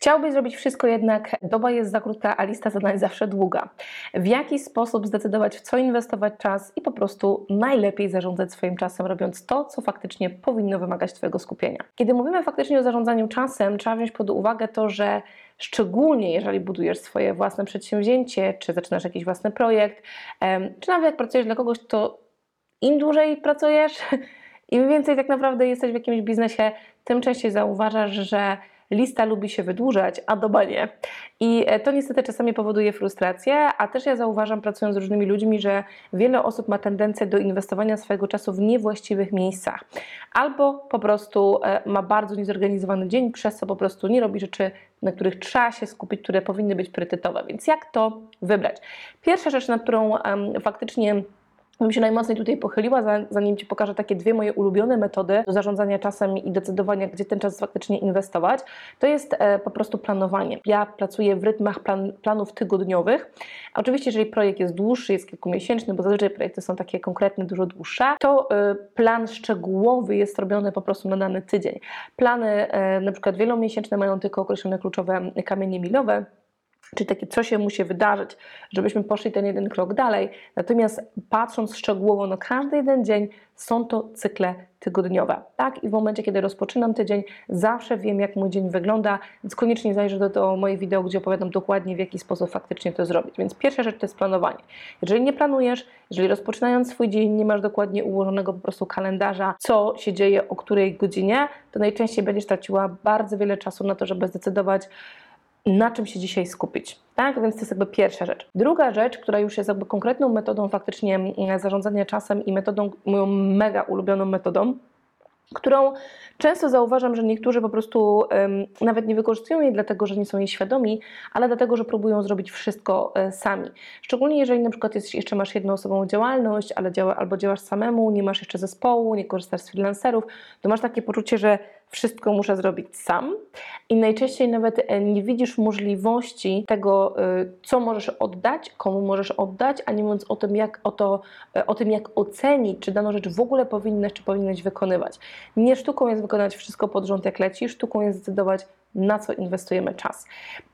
Chciałbyś zrobić wszystko, jednak doba jest za krótka, a lista zadań zawsze długa. W jaki sposób zdecydować, w co inwestować czas i po prostu najlepiej zarządzać swoim czasem, robiąc to, co faktycznie powinno wymagać Twojego skupienia. Kiedy mówimy faktycznie o zarządzaniu czasem, trzeba wziąć pod uwagę to, że szczególnie jeżeli budujesz swoje własne przedsięwzięcie, czy zaczynasz jakiś własny projekt, czy nawet jak pracujesz dla kogoś, to im dłużej pracujesz, im więcej tak naprawdę jesteś w jakimś biznesie, tym częściej zauważasz, że lista lubi się wydłużać, a doba nie. I e, to niestety czasami powoduje frustrację, a też ja zauważam, pracując z różnymi ludźmi, że wiele osób ma tendencję do inwestowania swojego czasu w niewłaściwych miejscach. Albo po prostu e, ma bardzo niezorganizowany dzień, przez co po prostu nie robi rzeczy, na których trzeba się skupić, które powinny być priorytetowe. Więc jak to wybrać? Pierwsza rzecz, na którą um, faktycznie bym się najmocniej tutaj pochyliła, zanim Ci pokażę takie dwie moje ulubione metody do zarządzania czasem i decydowania, gdzie ten czas faktycznie inwestować, to jest e, po prostu planowanie. Ja pracuję w rytmach plan, planów tygodniowych. Oczywiście, jeżeli projekt jest dłuższy, jest kilkumiesięczny, bo zazwyczaj projekty są takie konkretne, dużo dłuższe, to e, plan szczegółowy jest robiony po prostu na dany tydzień. Plany e, na przykład wielomiesięczne mają tylko określone kluczowe kamienie milowe, czy takie, co się musi wydarzyć, żebyśmy poszli ten jeden krok dalej. Natomiast patrząc szczegółowo na każdy jeden dzień, są to cykle tygodniowe. Tak? I w momencie, kiedy rozpoczynam tydzień, zawsze wiem, jak mój dzień wygląda, więc koniecznie zajrzę do, do mojej wideo, gdzie opowiadam dokładnie, w jaki sposób faktycznie to zrobić. Więc pierwsza rzecz to jest planowanie. Jeżeli nie planujesz, jeżeli rozpoczynając swój dzień nie masz dokładnie ułożonego po prostu kalendarza, co się dzieje o której godzinie, to najczęściej będziesz traciła bardzo wiele czasu na to, żeby zdecydować, na czym się dzisiaj skupić. Tak, więc to jest jakby pierwsza rzecz. Druga rzecz, która już jest jakby konkretną metodą faktycznie mm, zarządzania czasem i metodą, moją mega ulubioną metodą, którą często zauważam, że niektórzy po prostu um, nawet nie wykorzystują jej dlatego, że nie są jej świadomi, ale dlatego, że próbują zrobić wszystko e, sami. Szczególnie jeżeli na przykład jeszcze masz jednoosobową działalność, ale działa, albo działasz samemu, nie masz jeszcze zespołu, nie korzystasz z freelancerów, to masz takie poczucie, że wszystko muszę zrobić sam i najczęściej nawet e, nie widzisz możliwości tego, e, co możesz oddać, komu możesz oddać, a nie mówiąc o tym, jak, o, to, e, o tym, jak ocenić, czy daną rzecz w ogóle powinnaś, czy powinnaś wykonywać. Nie sztuką jest wykonać wszystko pod rząd, jak leci, sztuką jest zdecydować, na co inwestujemy czas.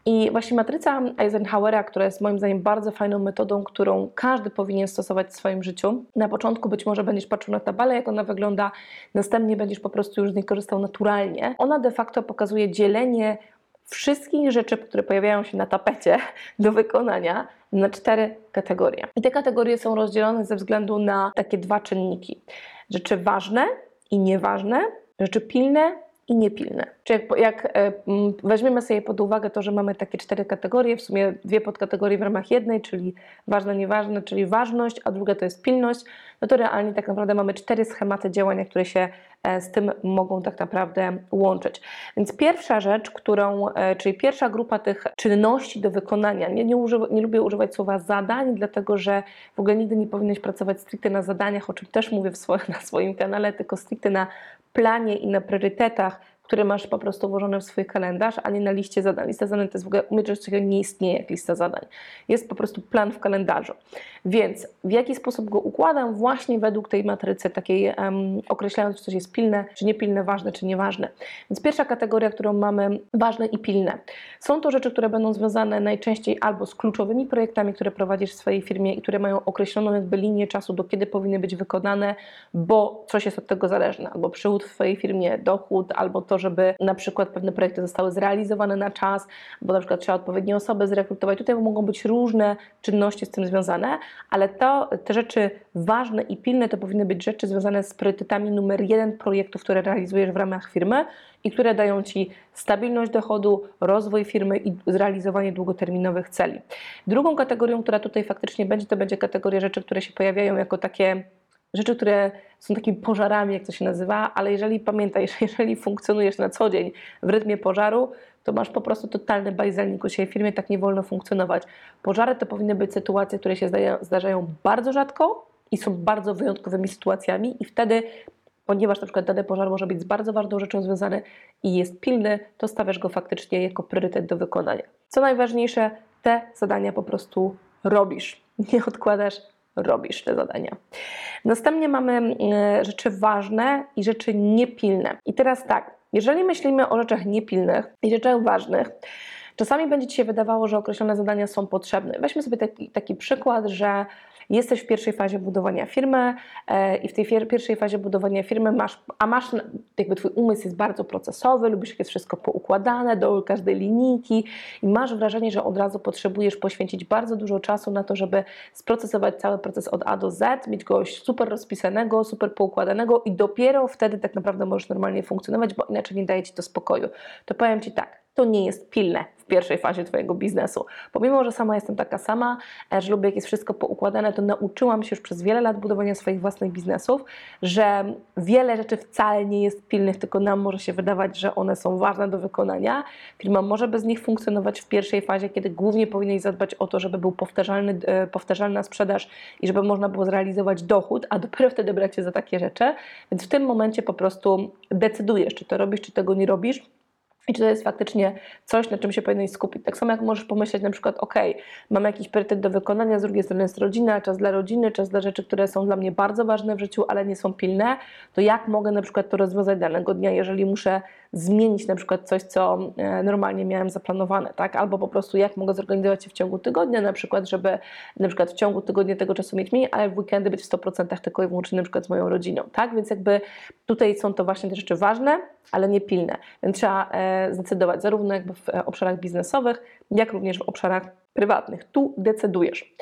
I właśnie matryca Eisenhowera, która jest moim zdaniem bardzo fajną metodą, którą każdy powinien stosować w swoim życiu. Na początku być może będziesz patrzył na tabelę, jak ona wygląda, następnie będziesz po prostu już z niej korzystał naturalnie. Ona de facto pokazuje dzielenie wszystkich rzeczy, które pojawiają się na tapecie do wykonania na cztery kategorie. I te kategorie są rozdzielone ze względu na takie dwa czynniki: rzeczy ważne i nieważne, rzeczy pilne i niepilne. Czy jak, jak e, weźmiemy sobie pod uwagę to, że mamy takie cztery kategorie, w sumie dwie podkategorie w ramach jednej, czyli ważne, nieważne, czyli ważność, a druga to jest pilność, no to realnie tak naprawdę mamy cztery schematy działania, które się e, z tym mogą tak naprawdę łączyć. Więc pierwsza rzecz, którą, e, czyli pierwsza grupa tych czynności do wykonania, nie, nie, nie lubię używać słowa zadań, dlatego że w ogóle nigdy nie powinieneś pracować stricte na zadaniach, o czym też mówię swoim, na swoim kanale, tylko stricte na planie i na priorytetach, które masz po prostu włożone w swój kalendarz, a nie na liście zadań. Lista zadań to jest w ogóle że coś nie istnieje jak lista zadań. Jest po prostu plan w kalendarzu. Więc w jaki sposób go układam? Właśnie według tej matrycy, takiej um, określając, czy coś jest pilne, czy niepilne, ważne, czy nieważne. Więc pierwsza kategoria, którą mamy, ważne i pilne. Są to rzeczy, które będą związane najczęściej albo z kluczowymi projektami, które prowadzisz w swojej firmie i które mają określoną jakby linię czasu, do kiedy powinny być wykonane, bo coś jest od tego zależne, albo przychód w swojej firmie, dochód, albo to, żeby na przykład pewne projekty zostały zrealizowane na czas, bo na przykład trzeba odpowiednie osoby zrekrutować. Tutaj mogą być różne czynności z tym związane, ale to, te rzeczy ważne i pilne to powinny być rzeczy związane z priorytetami numer jeden projektów, które realizujesz w ramach firmy i które dają Ci stabilność dochodu, rozwój firmy i zrealizowanie długoterminowych celi. Drugą kategorią, która tutaj faktycznie będzie, to będzie kategoria rzeczy, które się pojawiają jako takie rzeczy, które są takimi pożarami, jak to się nazywa, ale jeżeli pamiętaj, że jeżeli funkcjonujesz na co dzień w rytmie pożaru, to masz po prostu totalny bajzelnik u siebie w firmie, tak nie wolno funkcjonować. Pożary to powinny być sytuacje, które się zdarzają bardzo rzadko, i są bardzo wyjątkowymi sytuacjami i wtedy ponieważ na przykład dany pożar może być z bardzo ważną rzeczą związany i jest pilny, to stawiasz go faktycznie jako priorytet do wykonania. Co najważniejsze, te zadania po prostu robisz. Nie odkładasz, robisz te zadania. Następnie mamy e, rzeczy ważne i rzeczy niepilne. I teraz tak, jeżeli myślimy o rzeczach niepilnych i rzeczach ważnych, czasami będzie Ci się wydawało, że określone zadania są potrzebne. Weźmy sobie taki, taki przykład, że jesteś w pierwszej fazie budowania firmy e, i w tej pierwszej fazie budowania firmy masz, a masz, jakby twój umysł jest bardzo procesowy, lubisz jak jest wszystko poukładane do każdej linijki i masz wrażenie, że od razu potrzebujesz poświęcić bardzo dużo czasu na to, żeby sprocesować cały proces od A do Z, mieć go super rozpisanego, super poukładanego i dopiero wtedy tak naprawdę możesz normalnie funkcjonować, bo inaczej nie daje Ci to spokoju. To powiem Ci tak, to nie jest pilne w pierwszej fazie Twojego biznesu. Pomimo, że sama jestem taka sama, e, że lubię jak jest wszystko poukładane, to nauczyłam się już przez wiele lat budowania swoich własnych biznesów, że wiele rzeczy wcale nie jest pilnych, tylko nam może się wydawać, że one są ważne do wykonania. Firma może bez nich funkcjonować w pierwszej fazie, kiedy głównie powinieneś zadbać o to, żeby był powtarzalny, e, powtarzalna sprzedaż i żeby można było zrealizować dochód, a dopiero wtedy brać się za takie rzeczy. Więc w tym momencie po prostu decydujesz, czy to robisz, czy tego nie robisz i czy to jest faktycznie coś, na czym się powinieneś skupić. Tak samo jak możesz pomyśleć na przykład, ok, mam jakiś priorytet do wykonania, z drugiej strony jest rodzina, czas dla rodziny, czas dla rzeczy, które są dla mnie bardzo ważne w życiu, ale nie są pilne, to jak mogę na przykład to rozwiązać danego dnia, jeżeli muszę zmienić na przykład coś, co e, normalnie miałem zaplanowane, tak? Albo po prostu jak mogę zorganizować się w ciągu tygodnia, na przykład, żeby na przykład w ciągu tygodnia tego czasu mieć mniej, ale w weekendy być w 100% tylko i wyłącznie na przykład z moją rodziną, tak? Więc jakby tutaj są to właśnie te rzeczy ważne, ale nie pilne. Więc trzeba e, zdecydować zarówno jakby w e, obszarach biznesowych, jak również w obszarach prywatnych. Tu decydujesz.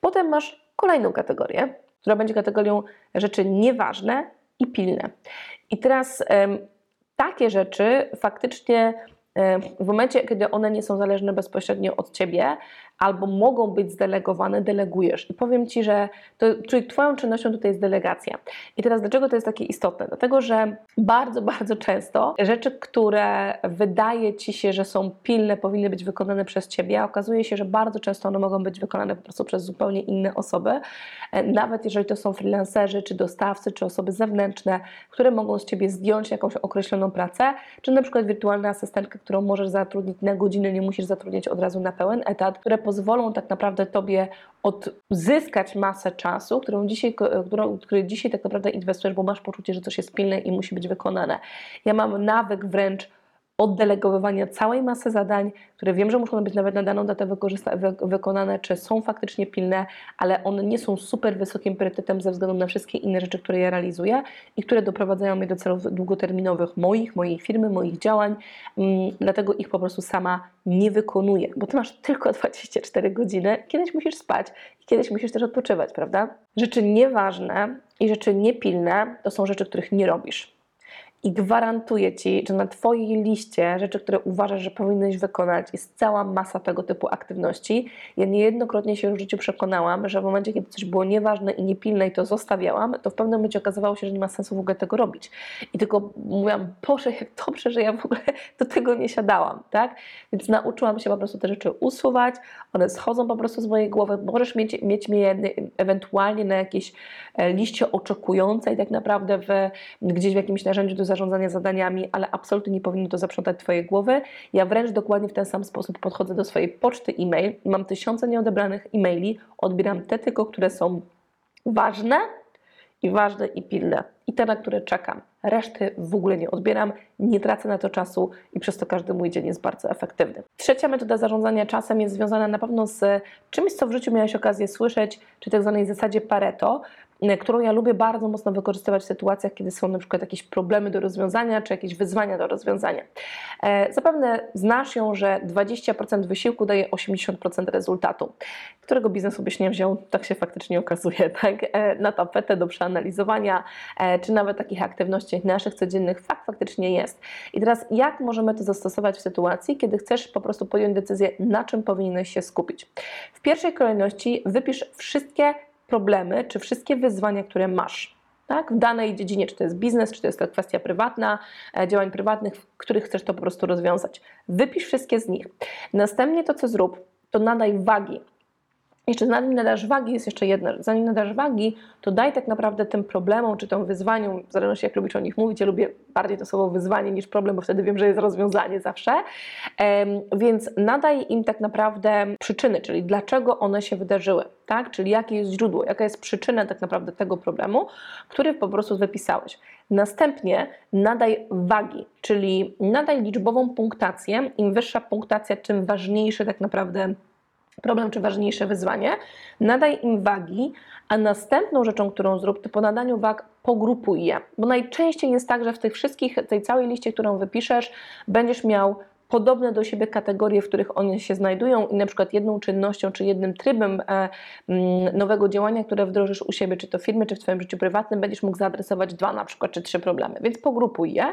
Potem masz kolejną kategorię, która będzie kategorią rzeczy nieważne i pilne. I teraz takie rzeczy faktycznie w momencie, kiedy one nie są zależne bezpośrednio od ciebie, albo mogą być zdelegowane, delegujesz. I powiem Ci, że to, czyli Twoją czynnością tutaj jest delegacja. I teraz dlaczego to jest takie istotne? Dlatego, że bardzo, bardzo często rzeczy, które wydaje Ci się, że są pilne, powinny być wykonane przez Ciebie, a okazuje się, że bardzo często one mogą być wykonane po prostu przez zupełnie inne osoby, e, nawet jeżeli to są freelancerzy, czy dostawcy, czy osoby zewnętrzne, które mogą z Ciebie zdjąć jakąś określoną pracę, czy na przykład wirtualna asystentkę, którą możesz zatrudnić na godzinę, nie musisz zatrudniać od razu na pełen etat, które pozwolą tak naprawdę Tobie odzyskać masę czasu, którą dzisiaj, którą, który dzisiaj tak naprawdę inwestujesz, bo masz poczucie, że coś jest pilne i musi być wykonane. Ja mam nawyk wręcz oddelegowywania całej masy zadań, które wiem, że muszą być nawet na daną datę wykonane, czy są faktycznie pilne, ale one nie są super wysokim priorytetem ze względu na wszystkie inne rzeczy, które ja realizuję i które doprowadzają mnie do celów długoterminowych moich, mojej firmy, moich działań, mm, dlatego ich po prostu sama nie wykonuję, bo ty masz tylko 24 godziny, kiedyś musisz spać i kiedyś musisz też odpoczywać, prawda? Rzeczy nieważne i rzeczy niepilne to są rzeczy, których nie robisz. I gwarantuję Ci, że na Twojej liście rzeczy, które uważasz, że powinieneś wykonać, jest cała masa tego typu aktywności. Ja niejednokrotnie się w życiu przekonałam, że w momencie, kiedy coś było nieważne i niepilne i to zostawiałam, to w pewnym momencie okazywało się, że nie ma sensu w ogóle tego robić. I tylko mówiłam, Boże, jak dobrze, że ja w ogóle do tego nie siadałam, tak? Więc nauczyłam się po prostu te rzeczy usuwać, one schodzą po prostu z mojej głowy. Możesz mieć, mieć mnie ewentualnie na jakiejś e, liście oczekującej tak naprawdę w, gdzieś w jakimś narzędziu do zarządzania zadaniami, ale absolutnie nie powinno to zaprzątać Twojej głowy. Ja wręcz dokładnie w ten sam sposób podchodzę do swojej poczty e-mail. Mam tysiące nieodebranych e-maili, odbieram te tylko, które są ważne i ważne i pilne. I te, na które czekam. Reszty w ogóle nie odbieram, nie tracę na to czasu i przez to każdy mój dzień jest bardzo efektywny. Trzecia metoda zarządzania czasem jest związana na pewno z czymś, co w życiu miałeś okazję słyszeć, czy tak zwanej zasadzie Pareto, którą ja lubię bardzo mocno wykorzystywać w sytuacjach, kiedy są na przykład jakieś problemy do rozwiązania, czy jakieś wyzwania do rozwiązania. E, zapewne znasz ją, że 20% wysiłku daje 80% rezultatu. Którego biznesu byś nie wziął, tak się faktycznie okazuje, tak? E, na tapetę do przeanalizowania, czy nawet takich aktywności naszych codziennych, fakt faktycznie jest. I teraz jak możemy to zastosować w sytuacji, kiedy chcesz po prostu podjąć decyzję, na czym powinieneś się skupić? W pierwszej kolejności wypisz wszystkie problemy, czy wszystkie wyzwania, które masz tak, w danej dziedzinie, czy to jest biznes, czy to jest to kwestia prywatna, e, działań prywatnych, w których chcesz to po prostu rozwiązać. Wypisz wszystkie z nich. Następnie to, co zrób, to nadaj wagi Jeszcze zanim nadasz wagi, jest jeszcze rzecz. Zanim nadasz wagi, to daj tak naprawdę tym problemom czy tym wyzwaniom, w zależności jak lubisz o nich mówić, ja lubię bardziej to słowo wyzwanie niż problem, bo wtedy wiem, że jest rozwiązanie zawsze. Więc nadaj im tak naprawdę przyczyny, czyli dlaczego one się wydarzyły, tak? Czyli jakie jest źródło, jaka jest przyczyna tak naprawdę tego problemu, który po prostu wypisałeś. Następnie nadaj wagi, czyli nadaj liczbową punktację. Im wyższa punktacja, tym ważniejszy tak naprawdę problem czy ważniejsze wyzwanie. Nadaj im wagi, a następną rzeczą, którą zrób, to po nadaniu wag pogrupuj je. Bo najczęściej jest tak, że w tych wszystkich, tej całej liście, którą wypiszesz, będziesz miał podobne do siebie kategorie, w których one się znajdują i na przykład jedną czynnością czy jednym trybem e, mm, nowego działania, które wdrożysz u siebie, czy to w firmie, czy w Twoim życiu prywatnym, będziesz mógł zaadresować dwa na przykład, czy trzy problemy. Więc pogrupuj je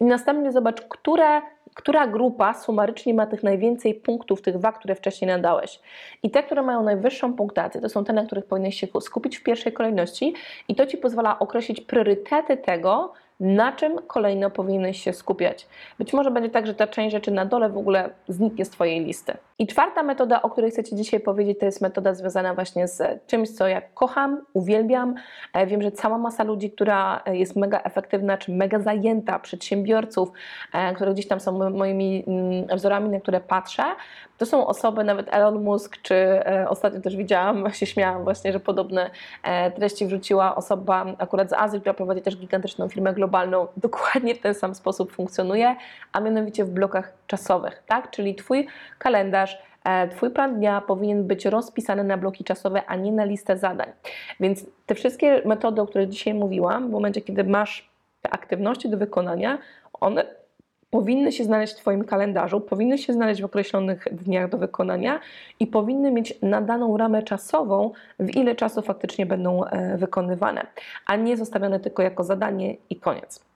i następnie zobacz, które, która grupa sumarycznie ma tych najwięcej punktów, tych wag, które wcześniej nadałeś. I te, które mają najwyższą punktację, to są te, na których powinieneś się skupić w pierwszej kolejności i to Ci pozwala określić priorytety tego, na czym kolejno powinieneś się skupiać. Być może będzie tak, że ta część rzeczy na dole w ogóle zniknie z Twojej listy. I czwarta metoda, o której chcę Ci dzisiaj powiedzieć, to jest metoda związana właśnie z czymś, co ja kocham, uwielbiam. E, Wiem, że cała masa ludzi, która jest mega efektywna, czy mega zajęta, przedsiębiorców, e, które gdzieś tam są mo- moimi mm, wzorami, na które patrzę, to są osoby, nawet Elon Musk, czy e, ostatnio też widziałam, się śmiałam właśnie, że podobne e, treści wrzuciła osoba akurat z Azji, która prowadzi też gigantyczną firmę globalną, dokładnie w ten sam sposób funkcjonuje, a mianowicie w blokach czasowych, tak? Czyli Twój kalendarz, e, Twój plan dnia powinien być rozpisany na bloki czasowe, a nie na listę zadań. Więc te wszystkie metody, o których dzisiaj mówiłam, w momencie, kiedy masz te aktywności do wykonania, one powinny się znaleźć w Twoim kalendarzu, powinny się znaleźć w określonych dniach do wykonania i powinny mieć nadaną ramę czasową, w ile czasu faktycznie będą e, wykonywane, a nie zostawione tylko jako zadanie i koniec.